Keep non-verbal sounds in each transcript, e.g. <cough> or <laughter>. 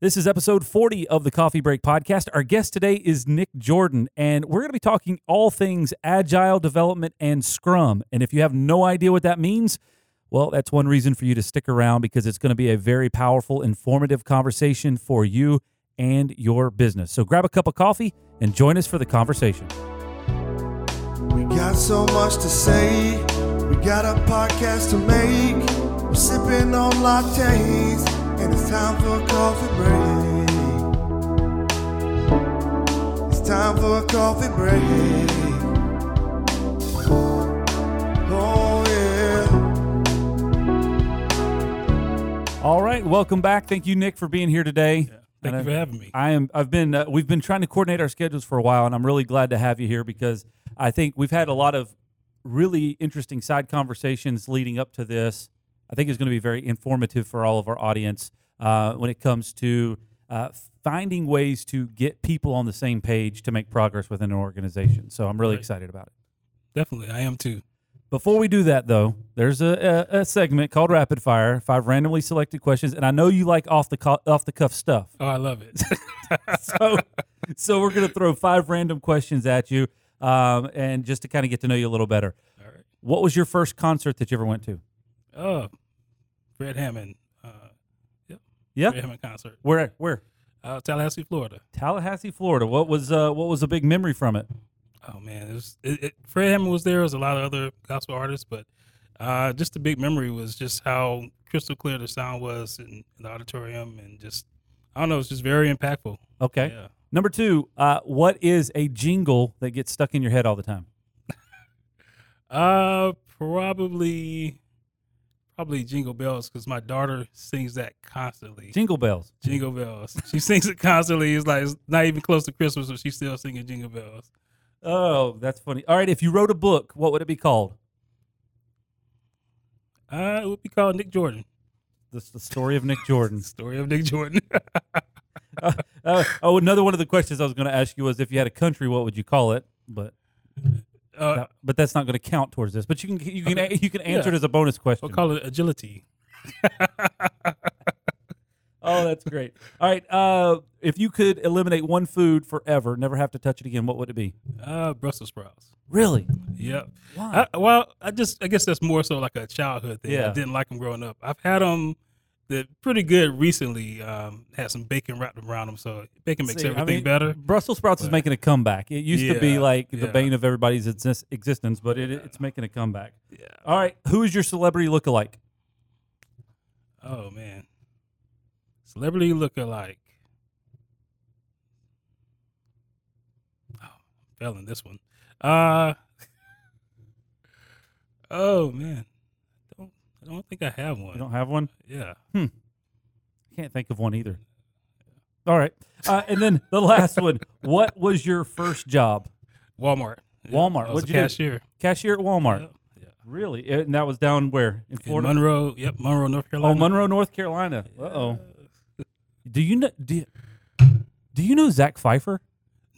This is episode 40 of the Coffee Break Podcast. Our guest today is Nick Jordan, and we're going to be talking all things agile development and Scrum. And if you have no idea what that means, well, that's one reason for you to stick around because it's going to be a very powerful, informative conversation for you and your business. So grab a cup of coffee and join us for the conversation. We got so much to say. We got a podcast to make. We're sipping on lattes, and it's time for a coffee break. It's time for a coffee break. Oh, yeah. All right, welcome back. Thank you, Nick, for being here today. Thank And you I- for having me. I am. I've been. Uh, we've been trying to coordinate our schedules for a while, and I'm really glad to have you here because I think we've had a lot of really interesting side conversations leading up to this. I think it's going to be very informative for all of our audience uh, when it comes to uh, finding ways to get people on the same page to make progress within an organization. So I'm really Right. excited about it. Definitely, I am too. Before we do that, though, there's a, a, a segment called Rapid Fire, five randomly selected questions, and I know you like off the co- off the cuff stuff. Oh, I love it. <laughs> <laughs> so, so we're gonna throw five random questions at you, um, and just to kind of get to know you a little better. All right. What was your first concert that you ever went to? Oh, Fred Hammond. Uh, Yeah, Fred Hammond concert. where where Uh, Tallahassee, Florida. Tallahassee, Florida. What was uh, what was a big memory from it? Oh man, it was. It, it, Fred Hammond was there. There was a lot of other gospel artists, but uh, just the big memory was just how crystal clear the sound was in, in the auditorium, and just I don't know, it's just very impactful. Okay. Yeah. Number two, uh, what is a jingle that gets stuck in your head all the time? <laughs> Uh, probably, probably Jingle Bells because my daughter sings that constantly. Jingle bells. Jingle bells. She sings it constantly. It's like it's not even close to Christmas, but she's still singing jingle bells. Oh, that's funny. All right, if you wrote a book, what would it be called? Uh, it would be called Nick Jordan. This the story of Nick Jordan. <laughs> Story of Nick Jordan. <laughs> Uh, oh, another one of the questions I was going to ask you was if you had a country, what would you call it? But uh, but that's not going to count towards this. But you can you can Okay. you can answer Yeah. it as a bonus question. we'll call it agility. <laughs> oh, that's great. All right, uh, if you could eliminate one food forever, never have to touch it again, what would it be? Uh, Brussels sprouts. Really? Yep. Why? I, well, I just I guess that's more so like a childhood thing. Yeah. I didn't like them growing up. I've had them. They're pretty good recently. Um, had some bacon wrapped around them, so bacon makes See, I everything mean, better. Brussels sprouts is making a comeback. It used to be like the yeah. bane of everybody's exis- existence, but it, it's making a comeback. Yeah. All right, who is your celebrity lookalike? Oh man, celebrity look-alike. Oh, fell in this one. Uh <laughs> oh man, I don't think I have one. You don't have one? Yeah. I can't think of one either. All right, uh, and then the last one. What was your first job? Walmart. Walmart. I was What'd a you do? cashier. Cashier at Walmart. Yeah, yeah. Really? And that was down where in In Monroe. Yep, Monroe, North Carolina. oh, Monroe, North Carolina. Uh oh. Do you know? Do you, do you know Zach Pfeiffer?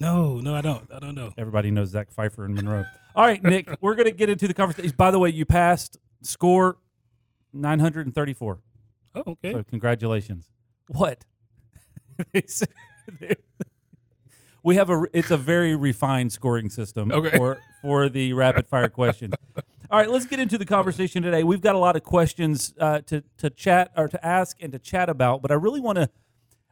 No, no, I don't. I don't know. Everybody knows Zach Pfeiffer in Monroe. All right, Nick, we're gonna get into the conversation. By the way, you passed score nine hundred and thirty-four. Oh, okay. So congratulations. What? <laughs> <laughs> We have a. It's a very refined scoring system Okay. for for the rapid fire questions. <laughs> All right, let's get into the conversation today. We've got a lot of questions uh, to to chat or to ask and to chat about, but I really want to,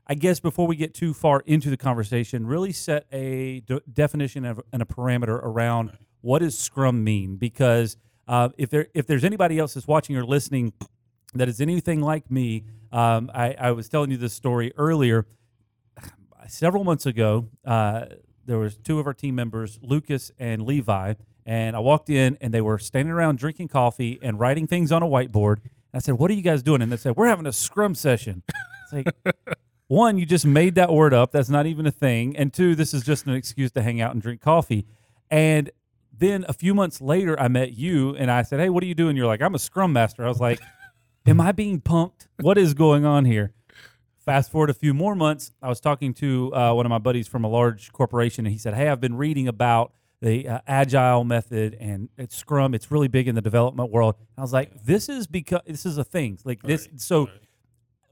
I guess, before we get too far into the conversation, really set a de- definition of, and a parameter around what does Scrum mean? Because uh, if there if there's anybody else that's watching or listening that is anything like me, um, I, I was telling you this story earlier. Several months ago, uh, there was two of our team members, Lucas and Levi, and I walked in and they were standing around drinking coffee and writing things on a whiteboard. And I said, "What are you guys doing?" And they said, "We're having a Scrum session." It's like, <laughs> one, you just made that word up. That's not even a thing. And two, this is just an excuse to hang out and drink coffee. And then a few months later, I met you and I said, Hey, what are you doing? You're like, I'm a scrum master. I was like, <laughs> Am I being punked? What is going on here? Fast forward a few more months, I was talking to uh, one of my buddies from a large corporation, and he said, Hey, I've been reading about the uh, agile method and it's Scrum. It's really big in the development world. I was like, This is because this is a thing. Like this. Right, So right.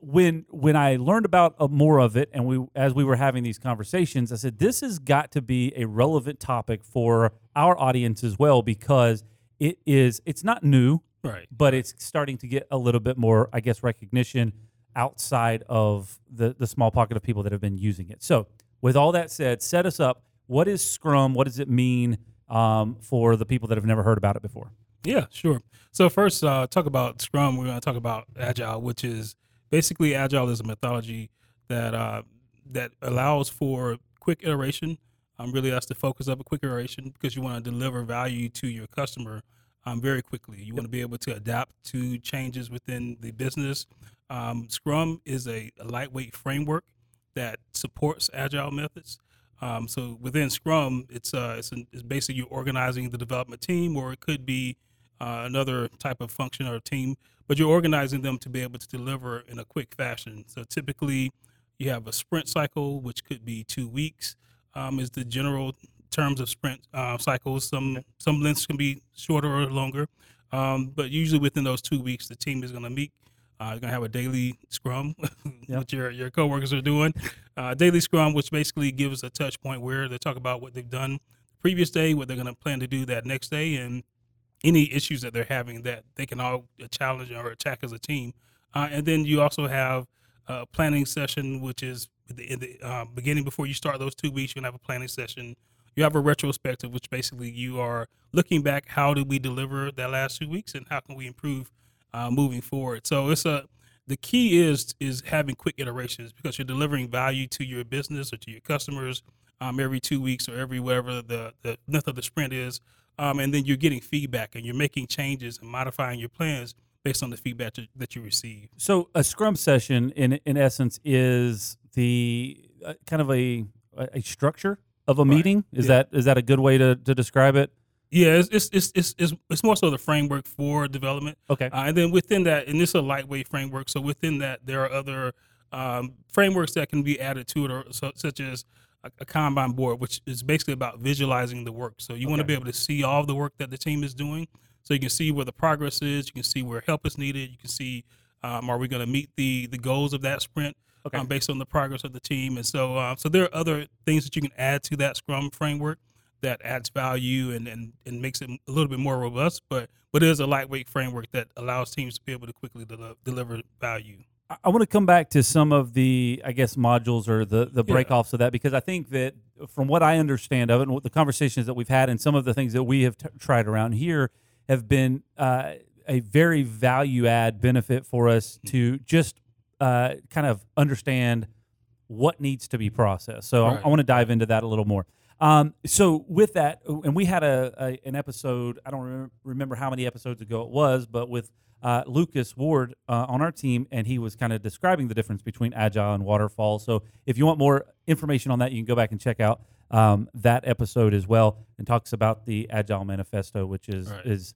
When when I learned about uh, more of it, and we as we were having these conversations, I said this has got to be a relevant topic for our audience as well because it is it's not new, Right. but it's starting to get a little bit more, I guess, recognition outside of the the small pocket of people that have been using it. So, with all that said, set us up. What is Scrum? What does it mean um, for the people that have never heard about it before? Yeah, sure. So first, uh, talk about Scrum. We're going to talk about Agile, which is basically Agile is a methodology that uh, that allows for quick iteration. Um, really, that's the focus of a quick iteration because you want to deliver value to your customer um, very quickly. You want to be able to adapt to changes within the business. Um, Scrum is a, a lightweight framework that supports Agile methods. Um, so within Scrum, it's uh, it's, an, it's basically you're organizing the development team, or it could be uh, another type of function or team, but you're organizing them to be able to deliver in a quick fashion. So typically, you have a sprint cycle, which could be two weeks, um, is the general terms of sprint uh, cycles. Some some lengths can be shorter or longer, um, but usually within those two weeks, the team is going to meet. Uh, you're gonna have a daily scrum, <laughs> Yep. which your your coworkers are doing. Uh, daily scrum, which basically gives a touch point where they talk about what they've done previous day, what they're gonna plan to do that next day, and any issues that they're having that they can all challenge or attack as a team. Uh, and then you also have a planning session, which is in the uh, beginning before you start those two weeks. You're gonna have a planning session. You have a retrospective, which basically you are looking back. How did we deliver that last two weeks, and how can we improve uh, moving forward? So it's a the key is is having quick iterations because you're delivering value to your business or to your customers um, every two weeks or every whatever the the length of the sprint is, um, and then you're getting feedback and you're making changes and modifying your plans based on the feedback that- that you receive. So a Scrum session, in in essence, is the uh, kind of a a structure of a Right. meeting. Is Yeah. that is that a good way to, to describe it? Yeah, it's it's, it's it's it's it's more so the framework for development. Okay. Uh, and then within that, and this is a lightweight framework. So within that, there are other um, frameworks that can be added to it, or so, such as a, a Kanban board, which is basically about visualizing the work. So you want to be able to see all the work that the team is doing, so you can see where the progress is. You can see where help is needed. You can see um, are we going to meet the the goals of that sprint Okay. um, based on the progress of the team. And so, uh, so there are other things that you can add to that Scrum framework that adds value and, and, and makes it a little bit more robust. But but it is a lightweight framework that allows teams to be able to quickly deli- deliver value. I- want to come back to some of the, I guess, modules or the the Yeah. breakoffs of that because I think that from what I understand of it, and what the conversations that we've had, and some of the things that we have t- tried around here have been uh, a very value add benefit for us to just uh, kind of understand what needs to be processed. So I- I, want to dive into that a little more. Um, so with that, and we had a, a an episode. I don't remember, remember how many episodes ago it was, but with uh, Lucas Ward uh, on our team, and he was kind of describing the difference between agile and waterfall. So if you want more information on that, you can go back and check out um, that episode as well, and talks about the Agile Manifesto, which is Right. is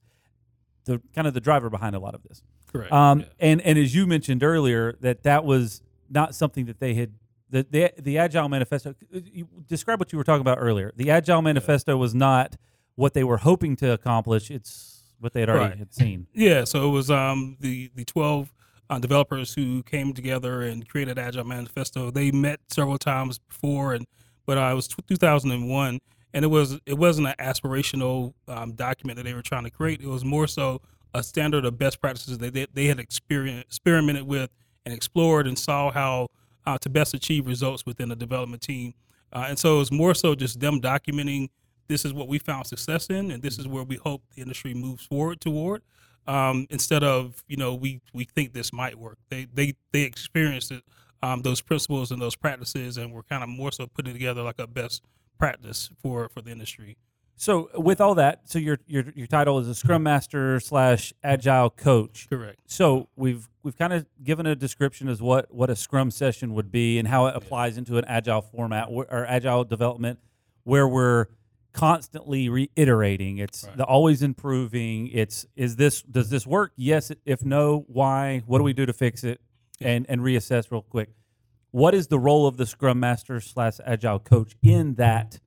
the kind of the driver behind a lot of this. Correct. Um, Yeah. and and as you mentioned earlier, that that was not something that they had. The, the the Agile Manifesto. You describe what you were talking about earlier. The Agile Manifesto was not what they were hoping to accomplish. It's what they had already Right. had seen. Yeah, so it was um, the the twelve uh, developers who came together and created Agile Manifesto. They met several times before, and but uh, it was 2001, and it was it wasn't an aspirational um, document that they were trying to create. It was more so a standard of best practices that they, they had experienced, experimented with and explored and saw how uh, to best achieve results within the development team. Uh, and so it's more so just them documenting this is what we found success in, and this is where we hope the industry moves forward toward. Um, instead of you know we we think this might work, they they they experienced it, um, those principles and those practices, and we're kind of more so putting together like a best practice for for the industry. So with all that, so your your your title is a Scrum Master slash Agile Coach. Correct. So we've we've kind of given a description as what what a Scrum session would be and how it applies into an Agile format or Agile development, where we're constantly reiterating. It's Right. the always improving. It's is this does this work? Yes. If no, why? What do we do to fix it? And and reassess real quick. What is the role of the Scrum Master slash Agile Coach in that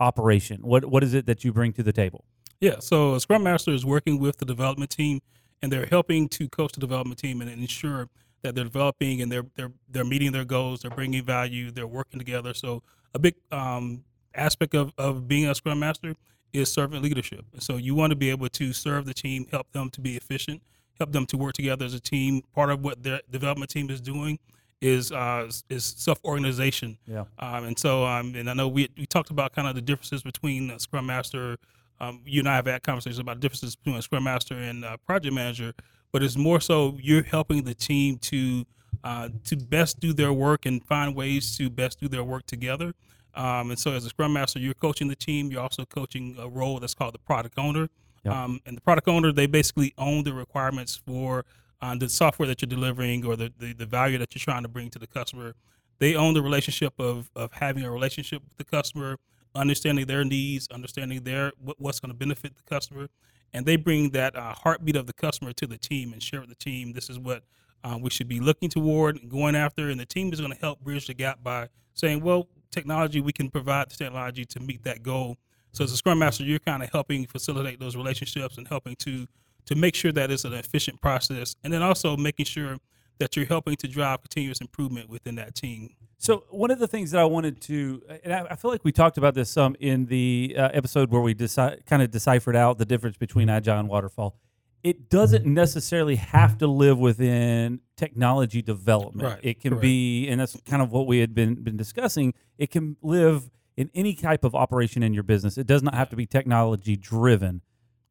operation? What what is it that you bring to the table? Yeah, so a Scrum Master is working with the development team, and they're helping to coach the development team and ensure that they're developing and they're they're they're meeting their goals. They're bringing value. They're working together. So a big um, aspect of of being a Scrum Master is servant leadership. So you want to be able to serve the team, help them to be efficient, help them to work together as a team. Part of what their development team is doing is uh, is self organization. Yeah. Um, and so um, and I know we we talked about kind of the differences between Scrum Master. Um, you and I have had conversations about differences between a Scrum Master and a project manager, but it's more so you're helping the team to uh, to best do their work and find ways to best do their work together. Um, and so, as a Scrum Master, you're coaching the team. You're also coaching a role that's called the product owner. Yep. Um, and the product owner, they basically own the requirements for uh, the software that you're delivering or the, the, the value that you're trying to bring to the customer. They own the relationship of, of having a relationship with the customer, understanding their needs, understanding their what, what's going to benefit the customer, and they bring that uh, heartbeat of the customer to the team and share with the team. This is what uh, we should be looking toward and going after, and the team is going to help bridge the gap by saying, well, technology, we can provide the technology to meet that goal. So as a Scrum Master, you're kind of helping facilitate those relationships and helping to to make sure that it's an efficient process, and then also making sure that you're helping to drive continuous improvement within that team. So one of the things that I wanted to, and I, I feel like we talked about this some in the uh, episode where we deci- kind of deciphered out the difference between agile and waterfall. It doesn't necessarily have to live within technology development. Right, it can correct. be, and that's kind of what we had been been discussing. It can live in any type of operation in your business. It does not have to be technology driven.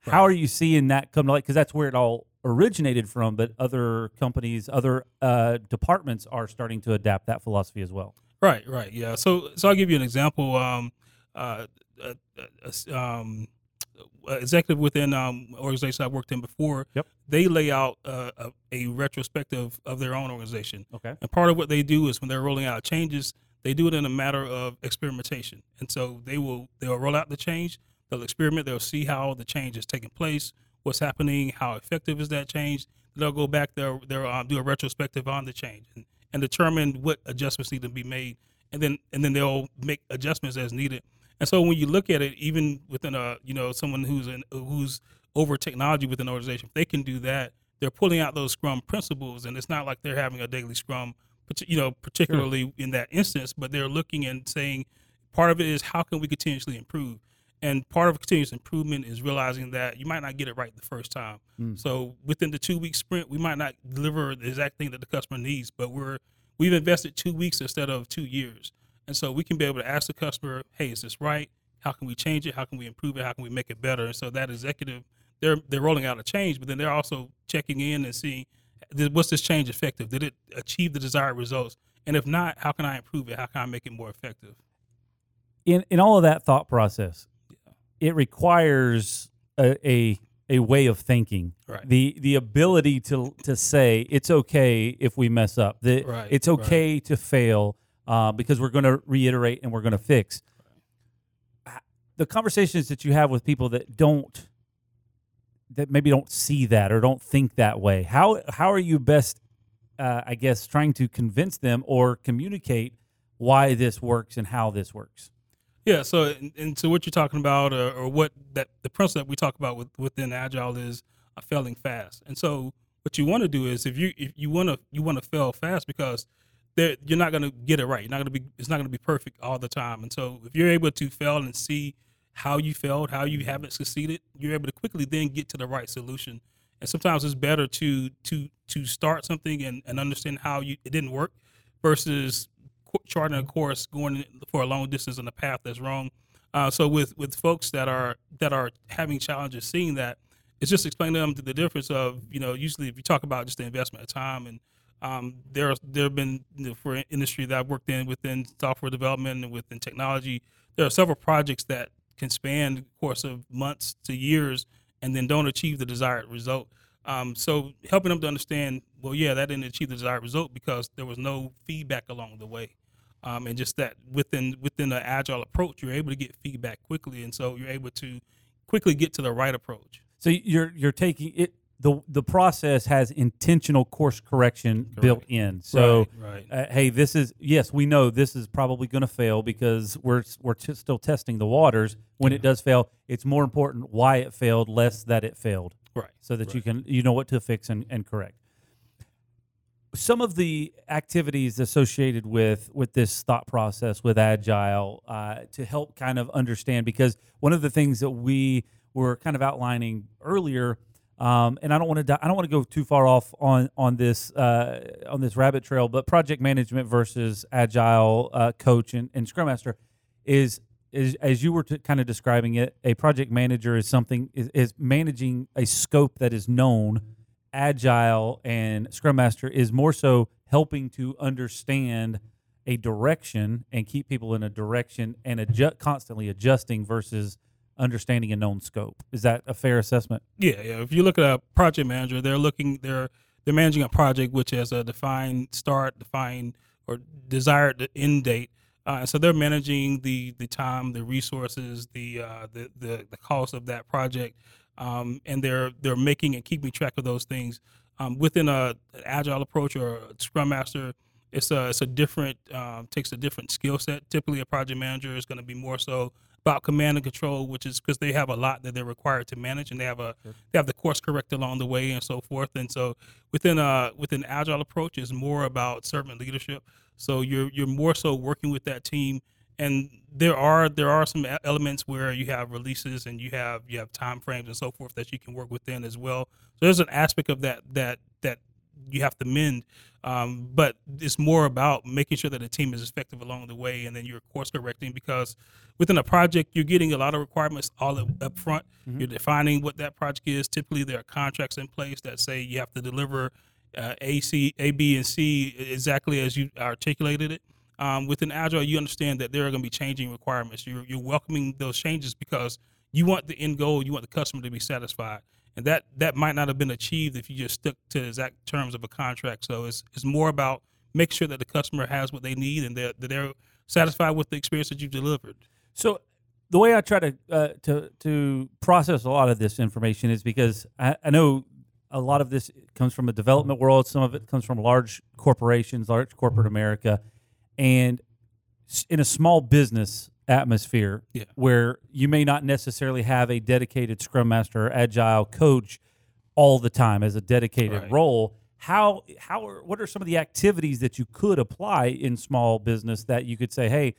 How are you seeing that come to light? Because that's where it all originated from, but other companies, other uh, departments are starting to adapt that philosophy as well. Right, right, yeah. So, so I'll give you an example. Um, uh, uh, um, executive within um organization I worked in before. Yep. They lay out uh, a, a retrospective of their own organization, Okay. and part of what they do is when they're rolling out changes, they do it in a matter of experimentation. And so they will they'll roll out the change, they'll experiment, they'll see how the change is taking place, what's happening, how effective is that change. They'll go back, they'll they'll um, do a retrospective on the change and, and determine what adjustments need to be made, and then and then they'll make adjustments as needed. And so when you look at it, even within a you know someone who's in, who's over technology within an organization, if they can do that, they're pulling out those Scrum principles, and it's not like they're having a daily Scrum, you know, particularly in that instance, but they're looking and saying part of it is how can we continuously improve, and part of continuous improvement is realizing that you might not get it right the first time. Mm. So within the two week sprint, we might not deliver the exact thing that the customer needs, but we're we've invested two weeks instead of two years. And so we can be able to ask the customer, hey, is this right? How can we change it? How can we improve it? How can we make it better? And so that executive, they're they're rolling out a change, but then they're also checking in and seeing did- what's this change effective? Did it achieve the desired results? And if not, how can I improve it? How can I make it more effective? In in all of that thought process, it requires a, a a way of thinking. Right. The the ability to to say it's okay if we mess up. The, Right, It's right. okay to fail uh, because we're going to reiterate and we're going to fix. The conversations that you have with people that don't that maybe don't see that or don't think that way. How how are you best uh, I guess trying to convince them or communicate why this works and how this works? Yeah. So, and, so what you're talking about, or, or what that the principle that we talk about with, within agile is failing fast. And so, what you want to do is if you if you want to you want to fail fast because you're not going to get it right. You're not going to be it's not going to be perfect all the time. And so, if you're able to fail and see how you failed, how you haven't succeeded, you're able to quickly then get to the right solution. And sometimes it's better to to to start something and, and understand how you it didn't work versus charting a course going for a long distance on a path that's wrong. Uh, so with with folks that are that are having challenges seeing that, it's just explaining to them the difference of you know usually if you talk about just the investment of time and um, there there have been you know, for industry that I've worked in within software development and within technology, there are several projects that can span the course of months to years and then don't achieve the desired result. Um, so helping them to understand, well, yeah, that didn't achieve the desired result because there was no feedback along the way, um, and just that within within the agile approach, you're able to get feedback quickly, and so you're able to quickly get to the right approach. So you're you're taking it. the The process has intentional course correction built in. So, right, right. uh, hey, this is yes, we know this is probably going to fail because we're we're t- still testing the waters. When it does fail, it's more important why it failed, less that it failed, right. so that you can you know what to fix and, and correct. Some of the activities associated with with this thought process with agile uh, to help kind of understand because one of the things that we were kind of outlining earlier um, and I don't want to I don't want to go too far off on on this uh, on this rabbit trail but project management versus agile uh, coach and, and scrum master is is as you were t- kind of describing it a project manager is something is, is managing a scope that is known agile and scrum master is more so helping to understand a direction and keep people in a direction and adjust, constantly adjusting versus understanding a known scope. Is that a fair assessment? Yeah, yeah. If you look at a project manager, they're looking they're they're managing a project which has a defined start, defined or desired end date. Uh, so they're managing the the time, the resources, the uh, the, the the cost of that project, um, and they're they're making and keeping track of those things um, within a an agile approach or a Scrum Master. It's a it's a different um, takes a different skill set. Typically, a project manager is going to be more so about command and control, which is because they have a lot that they're required to manage, and they have a they have the course correct along the way and so forth. And so within a within agile approach is more about servant leadership. So you're you're more so working with that team and there are there are some elements where you have releases and you have you have time frames and so forth that you can work within as well. So there's an aspect of that that that you have to mend, um, but it's more about making sure that the team is effective along the way, and then you're course correcting because within a project you're getting a lot of requirements all up, front. Mm-hmm. You're defining what that project is. Typically, there are contracts in place that say you have to deliver uh, A, C, A, B, and C exactly as you articulated it um, within Agile, you understand that there are going to be changing requirements. You're, you're welcoming those changes because you want the end goal, you want the customer to be satisfied. And that, that might not have been achieved if you just stuck to the exact terms of a contract. So it's, it's more about making sure that the customer has what they need and that they're satisfied with the experience that you've delivered. So the way I try to uh, to to process a lot of this information is because I, I, know a lot of this comes from the development world. Some of it comes from large corporations, large corporate America, and in a small business atmosphere yeah. where you may not necessarily have a dedicated scrum master or agile coach all the time as a dedicated right. role how how are, what are some of the activities that you could apply in small business that you could say hey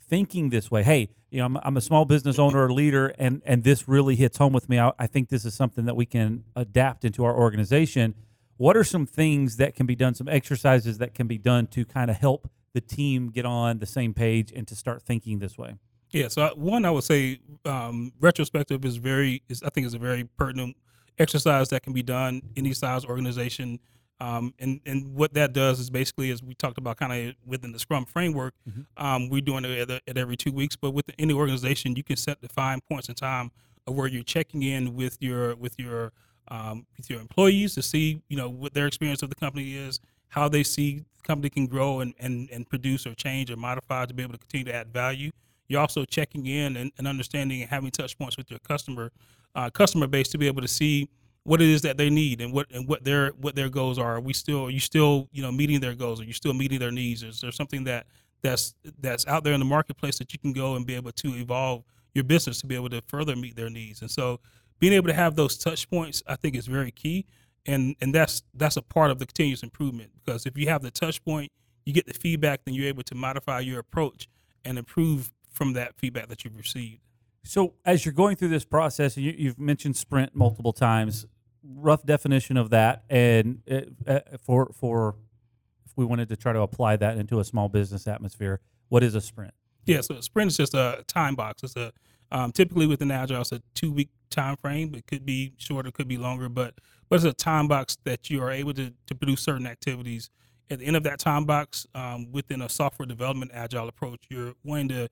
thinking this way hey you know i'm, I'm a small business owner or leader and and this really hits home with me I, I think this is something that we can adapt into our organization what are some things that can be done some exercises that can be done to kind of help the team get on the same page and to start thinking this way? Yeah. So one, I would say um, retrospective is very, is, I think, is a very pertinent exercise that can be done any size organization. Um, and and what that does is basically, as we talked about, kind of within the Scrum framework, mm-hmm. um, we're doing it at, at, every two weeks. But with any organization, you can set defined points in time of where you're checking in with your with your um, with your employees to see you know what their experience of the company is, how they see the company can grow and, and, and produce or change or modify to be able to continue to add value. You're also checking in and, and understanding and having touch points with your customer uh, customer base to be able to see what it is that they need and what and what their what their goals are. Are we still are you still you know meeting their goals? Are you still meeting their needs? Is there something that that's that's out there in the marketplace that you can go and be able to evolve your business to be able to further meet their needs? And so being able to have those touch points, I think, is very key and and that's that's a part of the continuous improvement because if you have the touch point you get the feedback then you're able to modify your approach and improve from that feedback that you've received. So as you're going through this process you, you've mentioned sprint multiple times rough definition of that and uh, uh, for for if we wanted to try to apply that into a small business atmosphere what is a sprint? Yeah so a sprint is just a time box. It's a um, typically within agile it's a two week time frame it could be shorter could be longer but but it's a time box that you are able to, to produce certain activities. At the end of that time box, um, within a software development agile approach, you're wanting to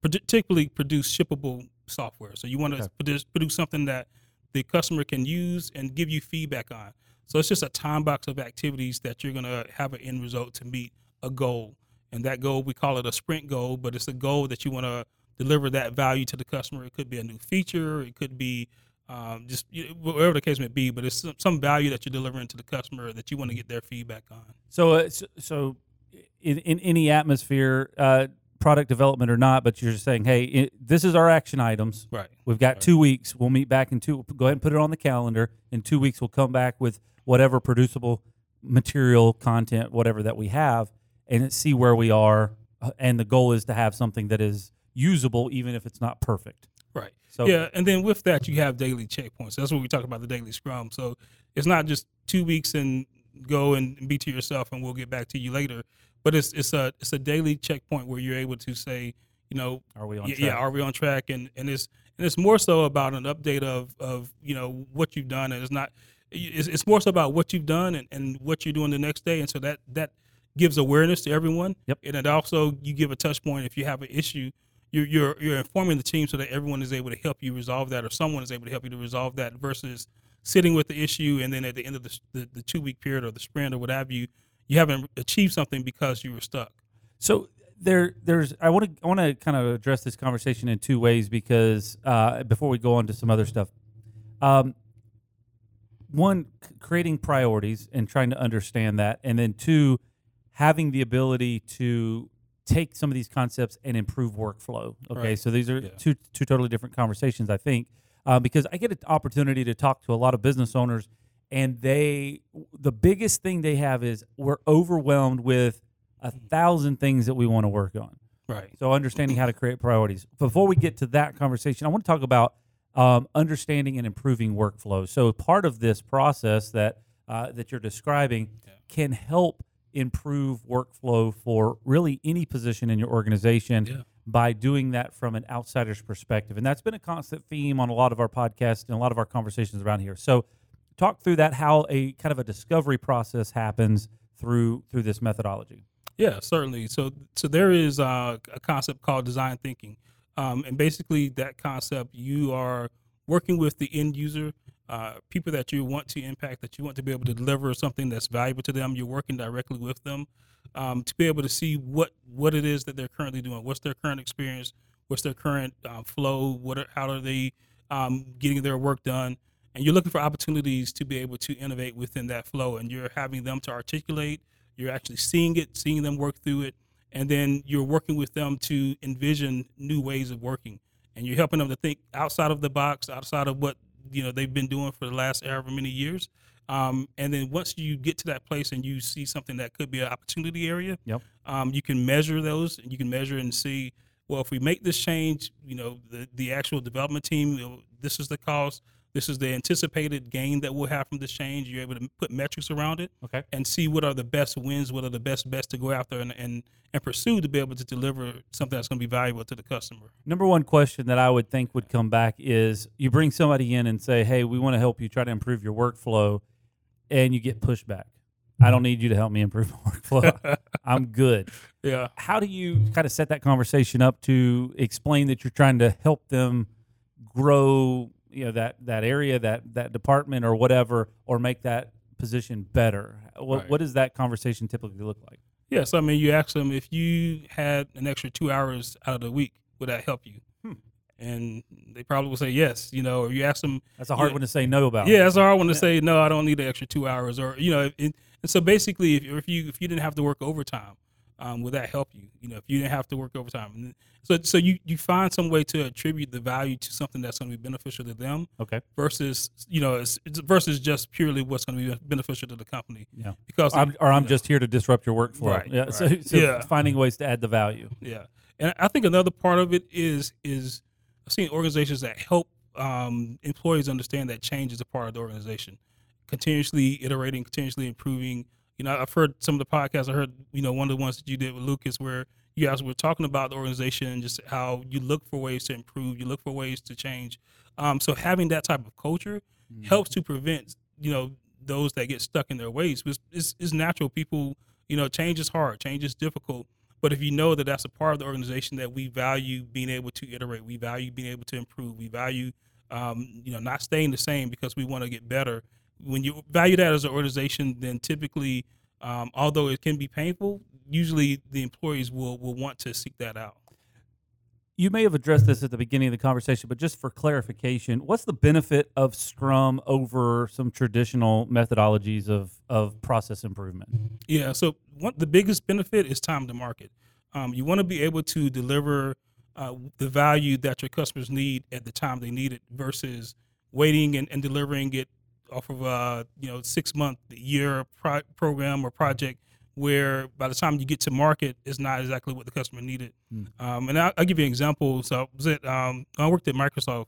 particularly produce shippable software. So you want to produce, produce something that the customer can use and give you feedback on. So it's just a time box of activities that you're going to have an end result to meet a goal. And that goal, we call it a sprint goal, but it's a goal that you want to deliver that value to the customer. It could be a new feature, it could be um, just whatever the case may be, but it's some, value that you're delivering to the customer that you want to get their feedback on. So, uh, so in, in any atmosphere, uh, product development or not, but you're just saying, hey, it, this is our action items. Right. We've got right. two weeks. We'll meet back in two. Go ahead and put it on the calendar. In two weeks, we'll come back with whatever producible material content, whatever that we have, and see where we are. uh, And the goal is to have something that is usable, even if it's not perfect. Right. So yeah, and then with that, you have daily checkpoints. That's what we talk about the daily scrum. So it's not just two weeks and go and be to yourself, and we'll get back to you later. But it's it's a it's a daily checkpoint where you're able to say, you know, are we on yeah, track? yeah, are we on track? And and it's and it's more so about an update of of you know what you've done, and it's not. It's, it's more so about what you've done and, and what you're doing the next day, and so that that gives awareness to everyone. Yep. And it also you give a touch point if you have an issue. You're, you're you're informing the team so that everyone is able to help you resolve that, or someone is able to help you to resolve that, versus sitting with the issue and then at the end of the the, the two week period or the sprint or what have you, you haven't achieved something because you were stuck. So there, there's. I want to. I want to kind of address this conversation in two ways because uh, before we go on to some other stuff, um, one, creating priorities and trying to understand that, and then two, having the ability to take some of these concepts and improve workflow. Okay, Right. so these are Yeah. two two totally different conversations. I think uh, because I get an opportunity to talk to a lot of business owners, and they the biggest thing they have is we're overwhelmed with a thousand things that we want to work on. Right. So understanding how to create priorities. Before we get to that conversation, I want to talk about um, understanding and improving workflow. So part of this process that uh, that you're describing can help improve workflow for really any position in your organization Yeah. by doing that from an outsider's perspective. And that's been a constant theme on a lot of our podcasts and a lot of our conversations around here. So talk through that how a kind of a discovery process happens through through this methodology. Yeah, certainly. So, so there is uh, a concept called design thinking, um, and basically that concept you are working with the end user, uh, people that you want to impact, that you want to be able to deliver something that's valuable to them. You're working directly with them um, to be able to see what what it is that they're currently doing, what's their current experience, what's their current um, flow, what are, how are they um, getting their work done, and you're looking for opportunities to be able to innovate within that flow, and you're having them to articulate you're actually seeing it, seeing them work through it, and then you're working with them to envision new ways of working, and you're helping them to think outside of the box, outside of what you know they've been doing for the last however many years. Um, and then once you get to that place and you see something that could be an opportunity area, Yep. um, you can measure those, and you can measure and see. Well, if we make this change, you know, the the actual development team, you know, this is the cost. This is the anticipated gain that we'll have from this change. You're able to put metrics around it Okay. and see what are the best wins, what are the best bets to go after and, and, and pursue to be able to deliver something that's going to be valuable to the customer. Number one question that I would think would come back is you bring somebody in and say, "Hey, we want to help you try to improve your workflow," and you get pushback. I don't need you to help me improve my workflow. <laughs> I'm good. Yeah. How do you kind of set that conversation up to explain that you're trying to help them grow, you know, that that area, that that department, or whatever, or make that position better? What, Right. what does that conversation typically look like? Yeah. So, I mean, you ask them if you had an extra two hours out of the week, would that help you? Hmm. And they probably will say yes, you know, or you ask them, That's a hard Yeah. one to say no about. Yeah, that's all I want to Yeah. say. No, I don't need the extra two hours, or you know, and, and so basically, if, if you if you didn't have to work overtime, um, would that help you? You know, if you didn't have to work overtime, and so so you you find some way to attribute the value to something that's going to be beneficial to them Okay. versus you know it's, it's versus just purely what's going to be beneficial to the company. Yeah. Because I'm, or I'm know, just here to disrupt your workflow. Right, yeah. So, so Yeah. finding ways to add the value. Yeah, and I think another part of it is is I've seen organizations that help um, employees understand that change is a part of the organization, continuously iterating, continuously improving. You know, I've heard some of the podcasts. I heard you know one of the ones that you did with Lucas, where you guys were talking about the organization and just how you look for ways to improve, you look for ways to change. Um, so having that type of culture helps to prevent you know those that get stuck in their ways. It's, it's, it's natural. People, you know, change is hard, change is difficult. But if you know that that's a part of the organization that we value being able to iterate, we value being able to improve, we value, um, you know, not staying the same because we want to get better. When you value that as an organization, then typically, um, although it can be painful, usually the employees will will want to seek that out. You may have addressed this at the beginning of the conversation, but just for clarification, what's the benefit of Scrum over some traditional methodologies of, of process improvement? Yeah. So one, the biggest benefit is time to market. Um, you want to be able to deliver uh, the value that your customers need at the time they need it versus waiting and, and delivering it off of a you know six month year pro- program or project where by the time you get to market, it's not exactly what the customer needed. Mm. Um, and I'll, I'll give you an example. So I was at um, I worked at Microsoft.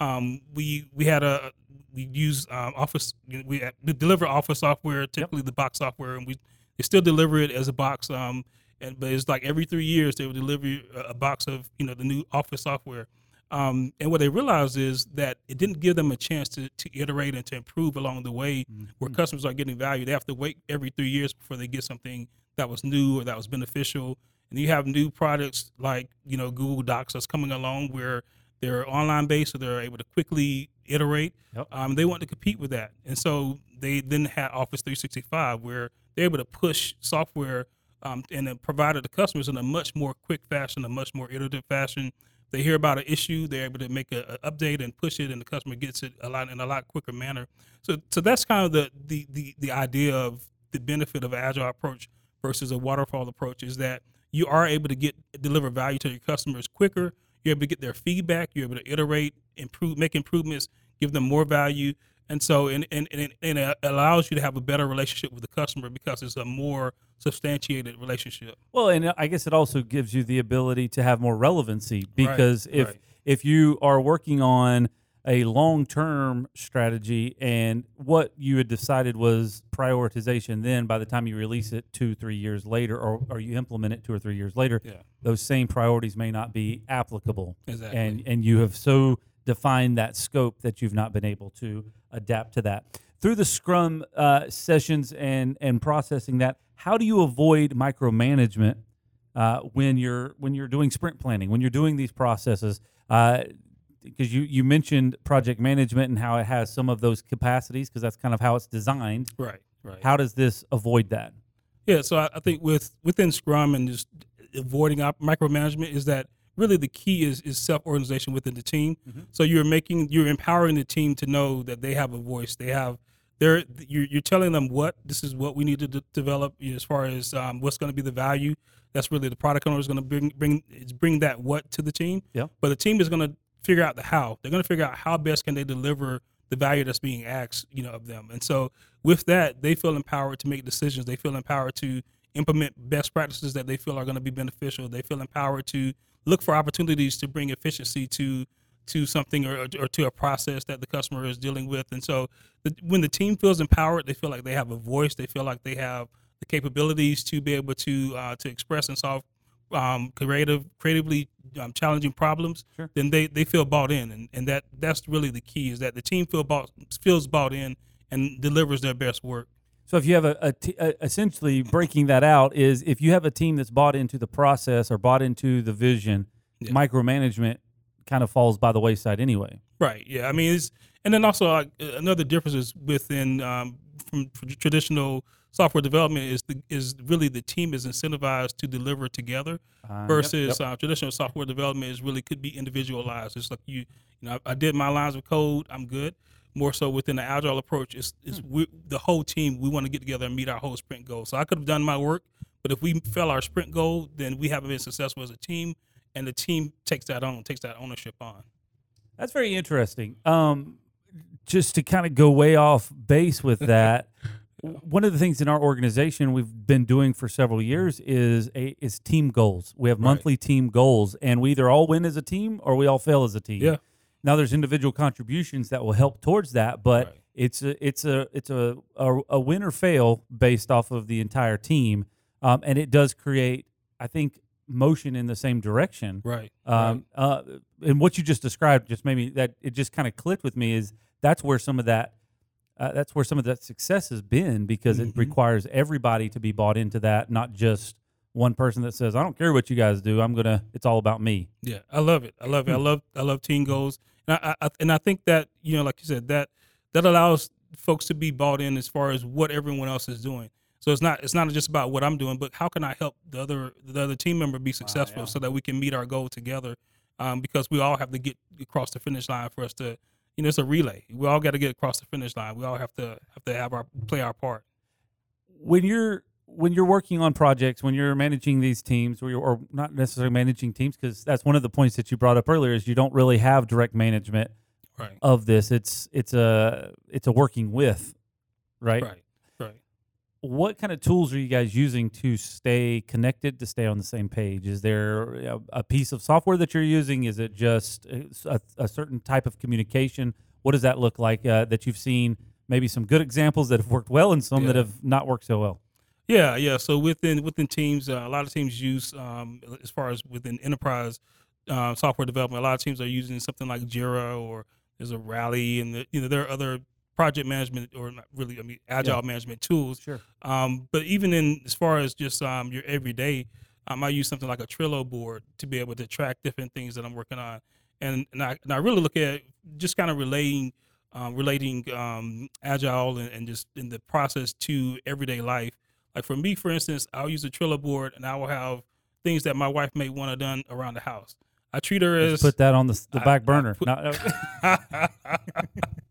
Um, we we had a we use um, Office. We, we deliver Office software, typically the box software, and we they still deliver it as a box. Um, and but it's like every three years they would deliver a box of you know the new Office software. Um, and what they realized is that it didn't give them a chance to, to iterate and to improve along the way where customers are getting value. They have to wait every three years before they get something that was new or that was beneficial. And you have new products like, you know, Google Docs that's coming along where they're online based, so they're able to quickly iterate. Yep. Um, they want to compete with that. And so they then had Office 365 where they're able to push software um, and then provide it to customers in a much more quick fashion, a much more iterative fashion. They hear about an issue, they're able to make a, a update and push it, and the customer gets it a lot in a lot quicker manner. So, so that's kind of the the the, the idea of the benefit of an agile approach versus a waterfall approach is that you are able to get deliver value to your customers quicker. You're able to get their feedback. You're able to iterate, improve, make improvements, give them more value, and so and and, and, it, and it allows you to have a better relationship with the customer because it's a more substantiated relationship. Well, and I guess it also gives you the ability to have more relevancy because if right. if you are working on a long-term strategy and what you had decided was prioritization then by the time you release it 2 3 years later or, or you implement it 2 or 3 years later Yeah. those same priorities may not be applicable Exactly. and and you have so defined that scope that you've not been able to adapt to that through the scrum uh, sessions and and processing that how do you avoid micromanagement uh, when you're when you're doing sprint planning when you're doing these processes because you you mentioned project management and how it has some of those capacities because that's kind of how it's designed Right. Right. how does this avoid that Yeah, so I, I think with within Scrum and just avoiding op- micromanagement is that really the key is is self organization within the team. So you're making you're empowering the team to know that they have a voice. They have they're you're, you're telling them what this is what we need to d- develop you know, as far as um, what's going to be the value. That's really the product owner is going to bring bring bring that what to the team. Yeah. But the team is going to figure out the how. They're going to figure out how best can they deliver the value that's being asked, you know, of them. And so with that, they feel empowered to make decisions. They feel empowered to implement best practices that they feel are going to be beneficial. They feel empowered to look for opportunities to bring efficiency to to something or, or to a process that the customer is dealing with. And so the, when the team feels empowered, they feel like they have a voice. They feel like they have the capabilities to be able to uh, to express and solve um, creative, creatively um, challenging problems. Sure. Then they, they feel bought in, and, and that that's really the key is that the team feel bought, feels bought in and delivers their best work. So if you have a, a, t- a essentially breaking that out is if you have a team that's bought into the process or bought into the vision, Yeah. micromanagement kind of falls by the wayside anyway. Right. Yeah. I mean, it's and then also uh, another difference is within um, from traditional software development is the, is really the team is incentivized to deliver together Uh, yep, versus yep. Uh, traditional software development is really could be individualized. It's like you, you know, I, I did my lines of code, I'm good. More so within the agile approach, is is Hmm. we, the whole team. We want to get together and meet our whole sprint goal. So I could have done my work, but if we fail our sprint goal, then we haven't been successful as a team, and the team takes that on, takes that ownership on. That's very interesting. Um, just to kind of go way off base with <laughs> that, one of the things in our organization we've been doing for several years is a is team goals. We have Right. monthly team goals, and we either all win as a team or we all fail as a team. Yeah. Now there's individual contributions that will help towards that, but Right. it's a it's a it's a, a a win or fail based off of the entire team, um, and it does create, I think, motion in the same direction. Right. Um, uh, and what you just described just made me that it just kind of clicked with me is that's where some of that uh, that's where some of that success has been because it Mhm. requires everybody to be bought into that, not just one person that says, "I don't care what you guys do. I'm gonna. It's all about me." Yeah, I love it. I love it. I love I love team goals, and I, I and I think that you know, like you said, that that allows folks to be bought in as far as what everyone else is doing. So it's not it's not just about what I'm doing, but how can I help the other the other team member be successful yeah. so that we can meet our goal together. Um, because we all have to get across the finish line for us to, you know, it's a relay. We all got to get across the finish line. We all have to have to have our play our part. when you're when you're working on projects, when you're managing these teams, or, you're, or not necessarily managing teams, because that's one of the points that you brought up earlier is you don't really have direct management Right. of this. It's it's a it's a working with, right? Right. Right. What kind of tools are you guys using to stay connected, to stay on the same page? Is there a, a piece of software that you're using? Is it just a, a certain type of communication? What does that look like uh, that you've seen? Maybe some good examples that have worked well and some that have not worked so well. Yeah, yeah. So within within teams, uh, a lot of teams use um, as far as within enterprise uh, software development. A lot of teams are using something like Jira or there's a Rally, and the, you know there are other project management or not really, I mean, agile management tools. Sure. Um, but even in as far as just um, your everyday, um, I use something like a Trello board to be able to track different things that I'm working on, and and I, and I really look at just kind of relating um, relating um, agile and, and just in the process to everyday life. Like for me, for instance, I'll use a Trello board and I will have things that my wife may want to done around the house. I treat her Just as put that on the, the I- back burner. put- Not- <laughs>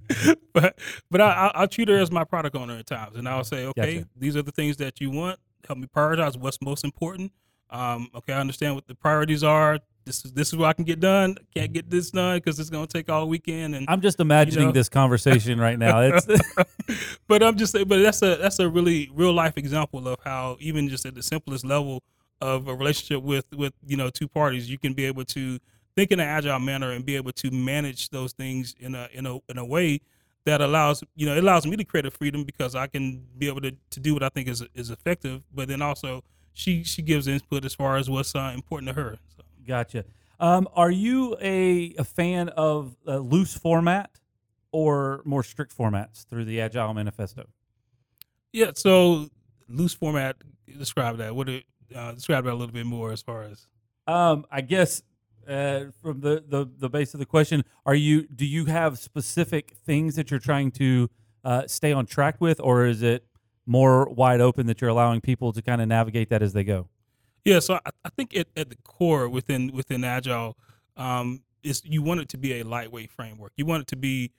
<laughs> but but I, I I'll treat her as my product owner at times, and I'll mm-hmm. say, okay, Gotcha. these are the things that you want. Help me prioritize what's most important. Um, okay, I understand what the priorities are. This is this is what I can get done. Can't get this done because it's going to take all weekend. And I'm just imagining know? this conversation right now. It's <laughs> <laughs> but I'm just saying, but that's a that's a really real life example of how even just at the simplest level of a relationship with with you know two parties, you can be able to think in an agile manner and be able to manage those things in a in a in a way that allows you know it allows me to create a freedom because I can be able to, to do what I think is is effective, but then also she she gives input as far as what's uh, important to her. So. Gotcha. Um, are you a, a fan of a loose format or more strict formats through the Agile Manifesto? Yeah, so loose format. Describe that. What it, uh, describe that a little bit more as far as Um, I guess uh, from the, the the base of the question, are you do you have specific things that you're trying to uh, stay on track with, or is it more wide open that you're allowing people to kind of navigate that as they go? Yeah, so I, I think at, at the core within within agile, um, is you want it to be a lightweight framework. You want it to be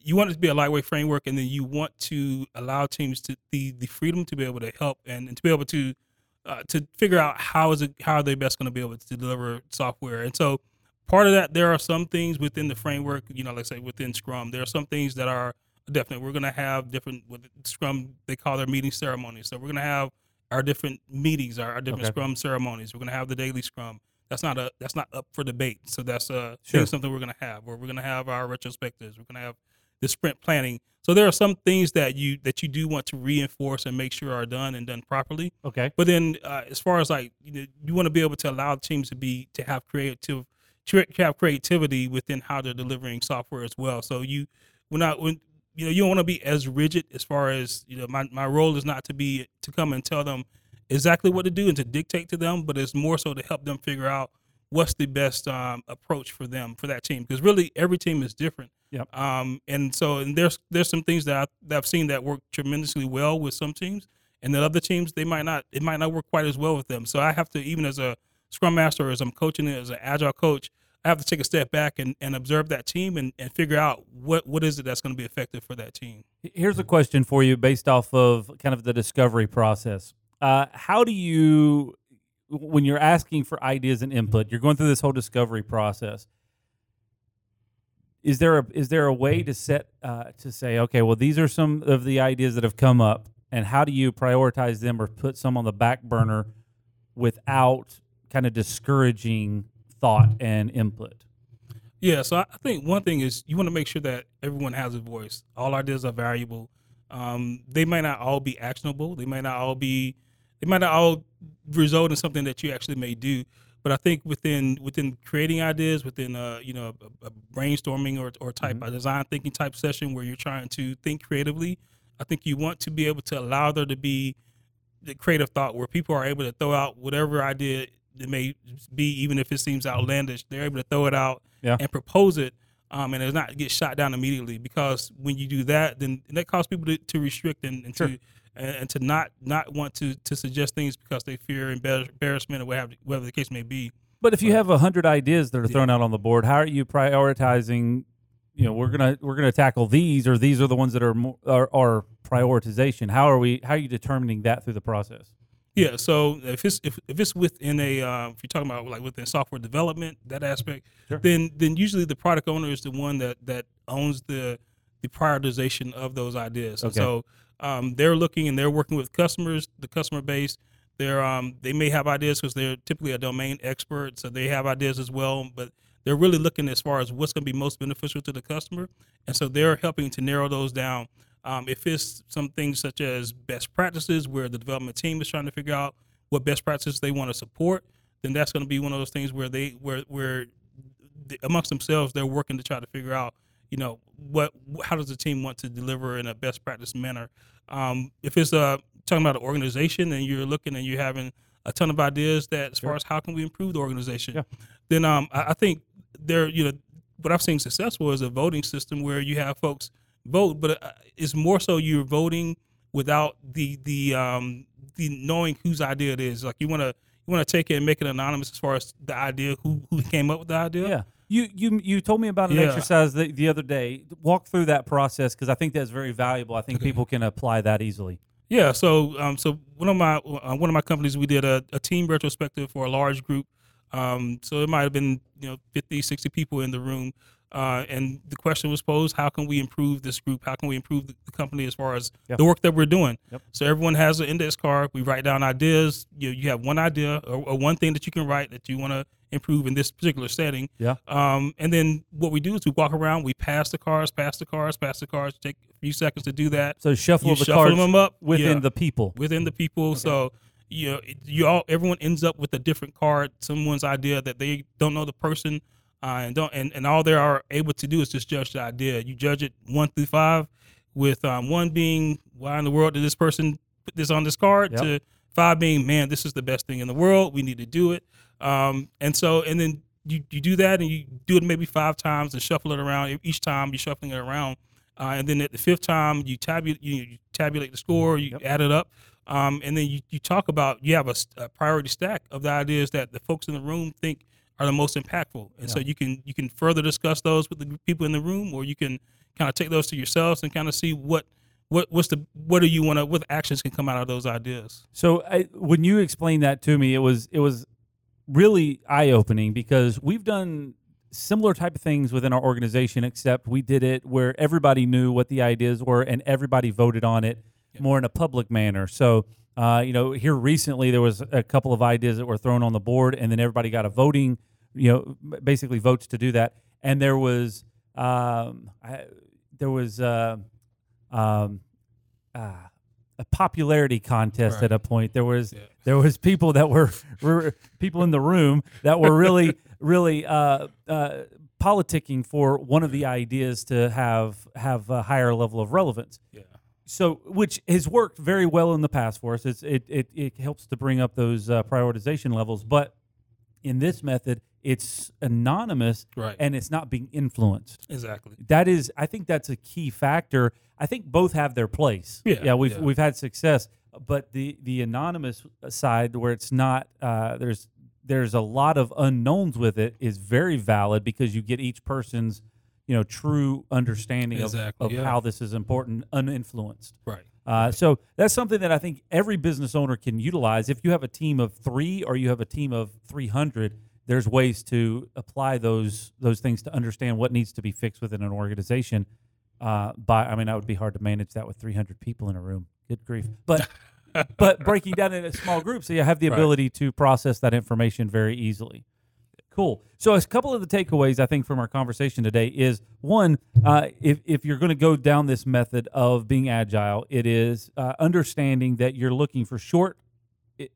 you want it to be a lightweight framework, and then you want to allow teams to the the freedom to be able to help and, and to be able to uh, to figure out how is it how are they best going to be able to deliver software. And so part of that, there are some things within the framework. You know, like say within Scrum, there are some things that are definite. We're going to have different with Scrum. They call their meeting ceremonies. So we're going to have our different meetings, our, our different Okay. Scrum ceremonies. We're going to have the daily Scrum. That's not a that's not up for debate. So that's uh Sure. something we're going to have. Or we're going to have our retrospectives. We're going to have the sprint planning. So there are some things that you that you do want to reinforce and make sure are done and done properly. Okay. But then, uh, as far as like you, know, you want to be able to allow teams to be to have creative, to have creativity within how they're delivering software as well. So you, we're not when you know you don't want to be as rigid as far as you know. My my role is not to be to come and tell them exactly what to do and to dictate to them, but it's more so to help them figure out what's the best um, approach for them for that team because really every team is different. Yep. Um, and so and there's there's some things that, I, that I've seen that work tremendously well with some teams, and then other teams they might not it might not work quite as well with them. So I have to even as a scrum master, as I'm coaching it as an agile coach, Have to take a step back and, and observe that team and, and figure out what what is it that's going to be effective for that team. Here's a question for you based off of kind of the discovery process. Uh, how do you, when you're asking for ideas and input, you're going through this whole discovery process. Is there a is there a way to set uh, to say okay well these are some of the ideas that have come up and how do you prioritize them or put some on the back burner without kind of discouraging thought and input Yeah, so I think one thing is you want to make sure that everyone has a voice. All ideas are valuable. Um, they might not all be actionable. They might not all be. They might not all result in something that you actually may do. But I think within within creating ideas, within a you know a, a brainstorming or or type a design thinking type session where you're trying to think creatively, I think you want to be able to allow there to be the creative thought where people are able to throw out whatever idea it may be, even if it seems outlandish. They're able to throw it out Yeah. and propose it, um, and it's not get shot down immediately. Because when you do that, then that causes people to, to restrict and, and Sure. to and, and to not not want to to suggest things because they fear embarrassment or whatever, whatever the case may be. But if you Right. have a hundred ideas that are thrown out on the board, how are you prioritizing? You know, we're gonna we're gonna tackle these, or these are the ones that are more are, are prioritization. How are we? How are you determining that through the process? Yeah, so if it's if, if it's within a uh, if you're talking about like within software development that aspect, Sure. then then usually the product owner is the one that that owns the the prioritization of those ideas. And Okay. so um, they're looking and they're working with customers, the customer base. They're um, they may have ideas because they're typically a domain expert, so they have ideas as well. But they're really looking as far as what's going to be most beneficial to the customer, and so they're helping to narrow those down. Um, if it's some things such as best practices, where the development team is trying to figure out what best practices they want to support, then that's going to be one of those things where they where where the, amongst themselves they're working to try to figure out you know what how does the team want to deliver in a best practice manner. Um, if it's uh, talking about an organization and you're looking and you're having a ton of ideas that as Sure. far as how can we improve the organization, Yeah. then um, I, I think there you know what I've seen successful is a voting system where you have folks vote, but uh, it's more so you're voting without the the um the knowing whose idea it is. Like you want to you want to take it and make it anonymous as far as the idea who who came up with the idea. Yeah. You you you told me about an Yeah. exercise the, the other day. Walk through that process because I think that's very valuable. I think Okay. people can apply that easily. Yeah, so um, so one of my uh, one of my companies we did a, a team retrospective for a large group. Um, so it might have been you know 50, 60 people in the room, uh, and the question was posed: How can we improve this group? How can we improve the, company as far as Yeah. the work that we're doing? Yep. So everyone has an index card. We write down ideas. You you have one idea or, or one thing that you can write that you want to improve in this particular setting. Yeah. Um, and then what we do is we walk around, we pass the cards, pass the cards, pass the cards. Take a few seconds to do that. So shuffle You the shuffle cards them up within yeah the people. within the people. So you know, you all everyone ends up with a different card, someone's idea that they don't know the person, uh, and don't and, and all they are able to do is just judge the idea. You judge it one through five, with um, one being why in the world did this person put this on this card Yep. to five being man this is the best thing in the world we need to do it um, and so and then you, you do that and you do it maybe five times and shuffle it around each time you're shuffling it around uh, and then at the fifth time you tabulate you, you tabulate the score you Yep. add it up um, and then you, you talk about you have a priority stack of the ideas that the folks in the room think are the most impactful and so you can you can further discuss those with the people in the room or you can kind of take those to yourselves and kind of see what what what's the what do you want to what actions can come out of those ideas So I, when you explained that to me, it was it was really eye opening because we've done similar type of things within our organization, except we did it where everybody knew what the ideas were and everybody voted on it more in a public manner. So. Uh, you know, here recently there was a couple of ideas that were thrown on the board, and then everybody got a voting, you know, basically votes to do that. And there was, um, I, there was, uh, um, ah, a popularity contest Right. at a point. There was Yeah. there was people that were, were people in the room that were really <laughs> really uh, uh, politicking for one of the ideas to have have a higher level of relevance. yeah So, which has worked very well in the past for us. It's, it, it it helps to bring up those uh, prioritization levels, but in this method, it's anonymous right. and it's not being influenced. Exactly. That is i think that's a key factor. I think both have their place. Yeah, yeah we've yeah. we've had success but the the anonymous side where it's not uh, there's there's a lot of unknowns with it is very valid because you get each person's you know true understanding of, Exactly, of yeah. how this is important uninfluenced right uh, so that's something that I think every business owner can utilize. If you have a team of three or you have a team of 300, there's ways to apply those those things to understand what needs to be fixed within an organization. Uh, by I mean, that would be hard to manage that with 300 people in a room. Good grief! But <laughs> but breaking down into small groups, so you have the Right. ability to process that information very easily. Cool. So, a couple of the takeaways I think from our conversation today is one: uh, if if you're going to go down this method of being agile, it is uh, understanding that you're looking for short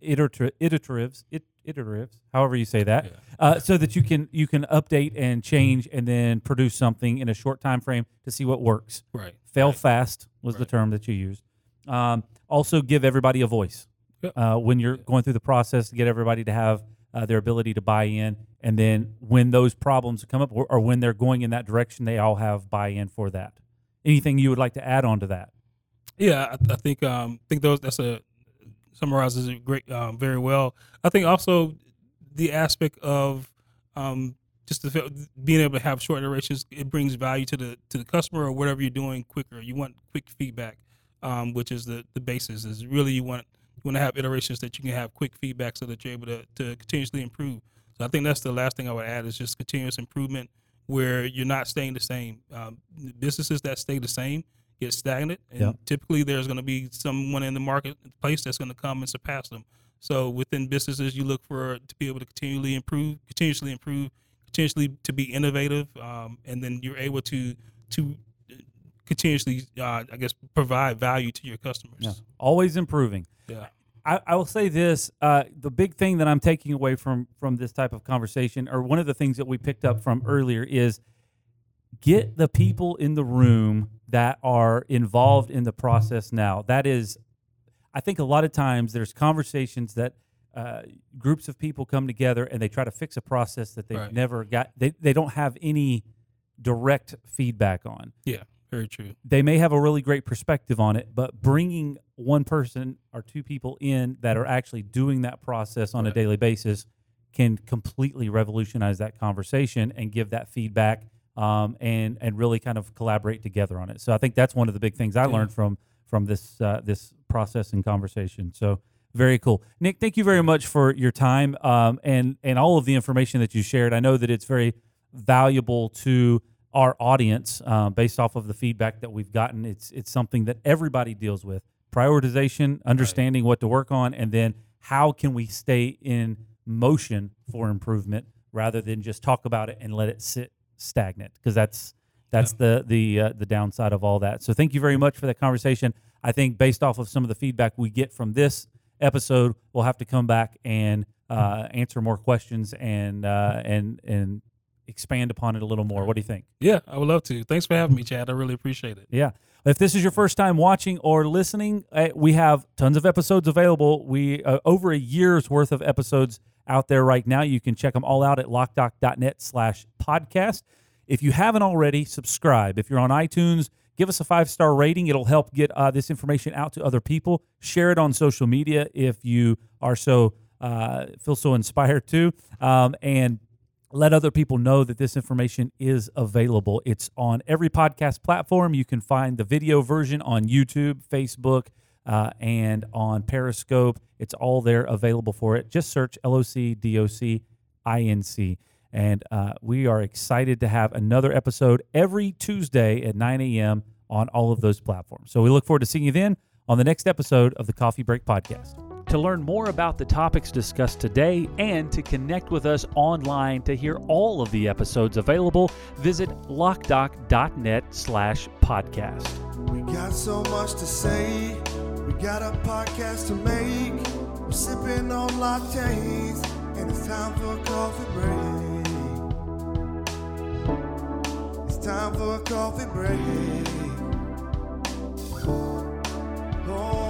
iteratives, it, iteratives, however you say that, Yeah. uh, so that you can you can update and change and then produce something in a short time frame to see what works. right Fail Right. fast was the term that you used. Um, also, give everybody a voice Yep. uh, when you're going through the process to get everybody to have uh, their ability to buy in. And then when those problems come up or, or when they're going in that direction, they all have buy in for that. Anything you would like to add on to that? Yeah, I, I think um, think those that's a summarizes it great um, very well. I think also the aspect of um, just the, being able to have short iterations it brings value to the to the customer or whatever you're doing quicker. You want quick feedback, um, which is the the basis. Is really you want You want to have iterations that you can have quick feedback so that you're able to, to continuously improve. So I think that's the last thing I would add is just continuous improvement where you're not staying the same. Um, businesses that stay the same get stagnant, and Yeah. typically there's going to be someone in the marketplace that's going to come and surpass them. So within businesses, you look for to be able to continually improve, continuously improve, continuously to be innovative, um, and then you're able to to continuously, uh, I guess, provide value to your customers. Yeah. Always improving. Yeah. I, I will say this: uh, the big thing that I'm taking away from from this type of conversation, or one of the things that we picked up from earlier, is get the people in the room that are involved in the process now. That is, I think a lot of times there's conversations that uh, groups of people come together and they try to fix a process that they've Right. never got. They they don't have any direct feedback on Yeah. Very true. they may have a really great perspective on it, but bringing one person or two people in that are actually doing that process on a daily basis can completely revolutionize that conversation and give that feedback um, and and really kind of collaborate together on it. So I think that's one of the big things I Yeah. learned from from this uh, this process and conversation. So very cool, Nick. Thank you very much for your time um, and and all of the information that you shared. I know that it's very valuable to our audience uh, based off of the feedback that we've gotten. It's it's something that everybody deals with: prioritization, understanding what to work on, and then how can we stay in motion for improvement rather than just talk about it and let it sit stagnant because that's that's the the uh, the downside of all that. So thank you very much for that conversation. I think based off of some of the feedback we get from this episode, we'll have to come back and uh, answer more questions and uh, and and expand upon it a little more. What do you think? Yeah, I would love to. Thanks for having me, Chad. I really appreciate it. Yeah. If this is your first time watching or listening, uh, we have tons of episodes available. We uh, over a year's worth of episodes out there right now. You can check them all out at lockdoc.net slash podcast. If you haven't already, subscribe. If you're on iTunes, give us a five star rating. It'll help get uh, this information out to other people. Share it on social media if you are so uh, feel so inspired to, um, and let other people know that this information is available. It's on every podcast platform. You can find the video version on YouTube, Facebook, uh, and on Periscope. It's all there available for it. Just search LOC DOC INC. And uh, we are excited to have another episode every Tuesday at 9 a.m. on all of those platforms. So we look forward to seeing you then on the next episode of the Coffee Break Podcast. To learn more about the topics discussed today and to connect with us online to hear all of the episodes available, visit lockdoc.net slash podcast. We got so much to say. We got a podcast to make. We're sipping on lattes, and it's time for a coffee break. It's time for a coffee break. Oh.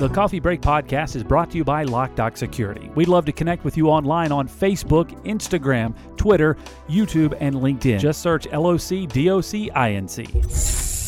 The Coffee Break Podcast is brought to you by LockDoc Security. We'd love to connect with you online on Facebook, Instagram, Twitter, YouTube, and LinkedIn. Just search LOC DOC INC.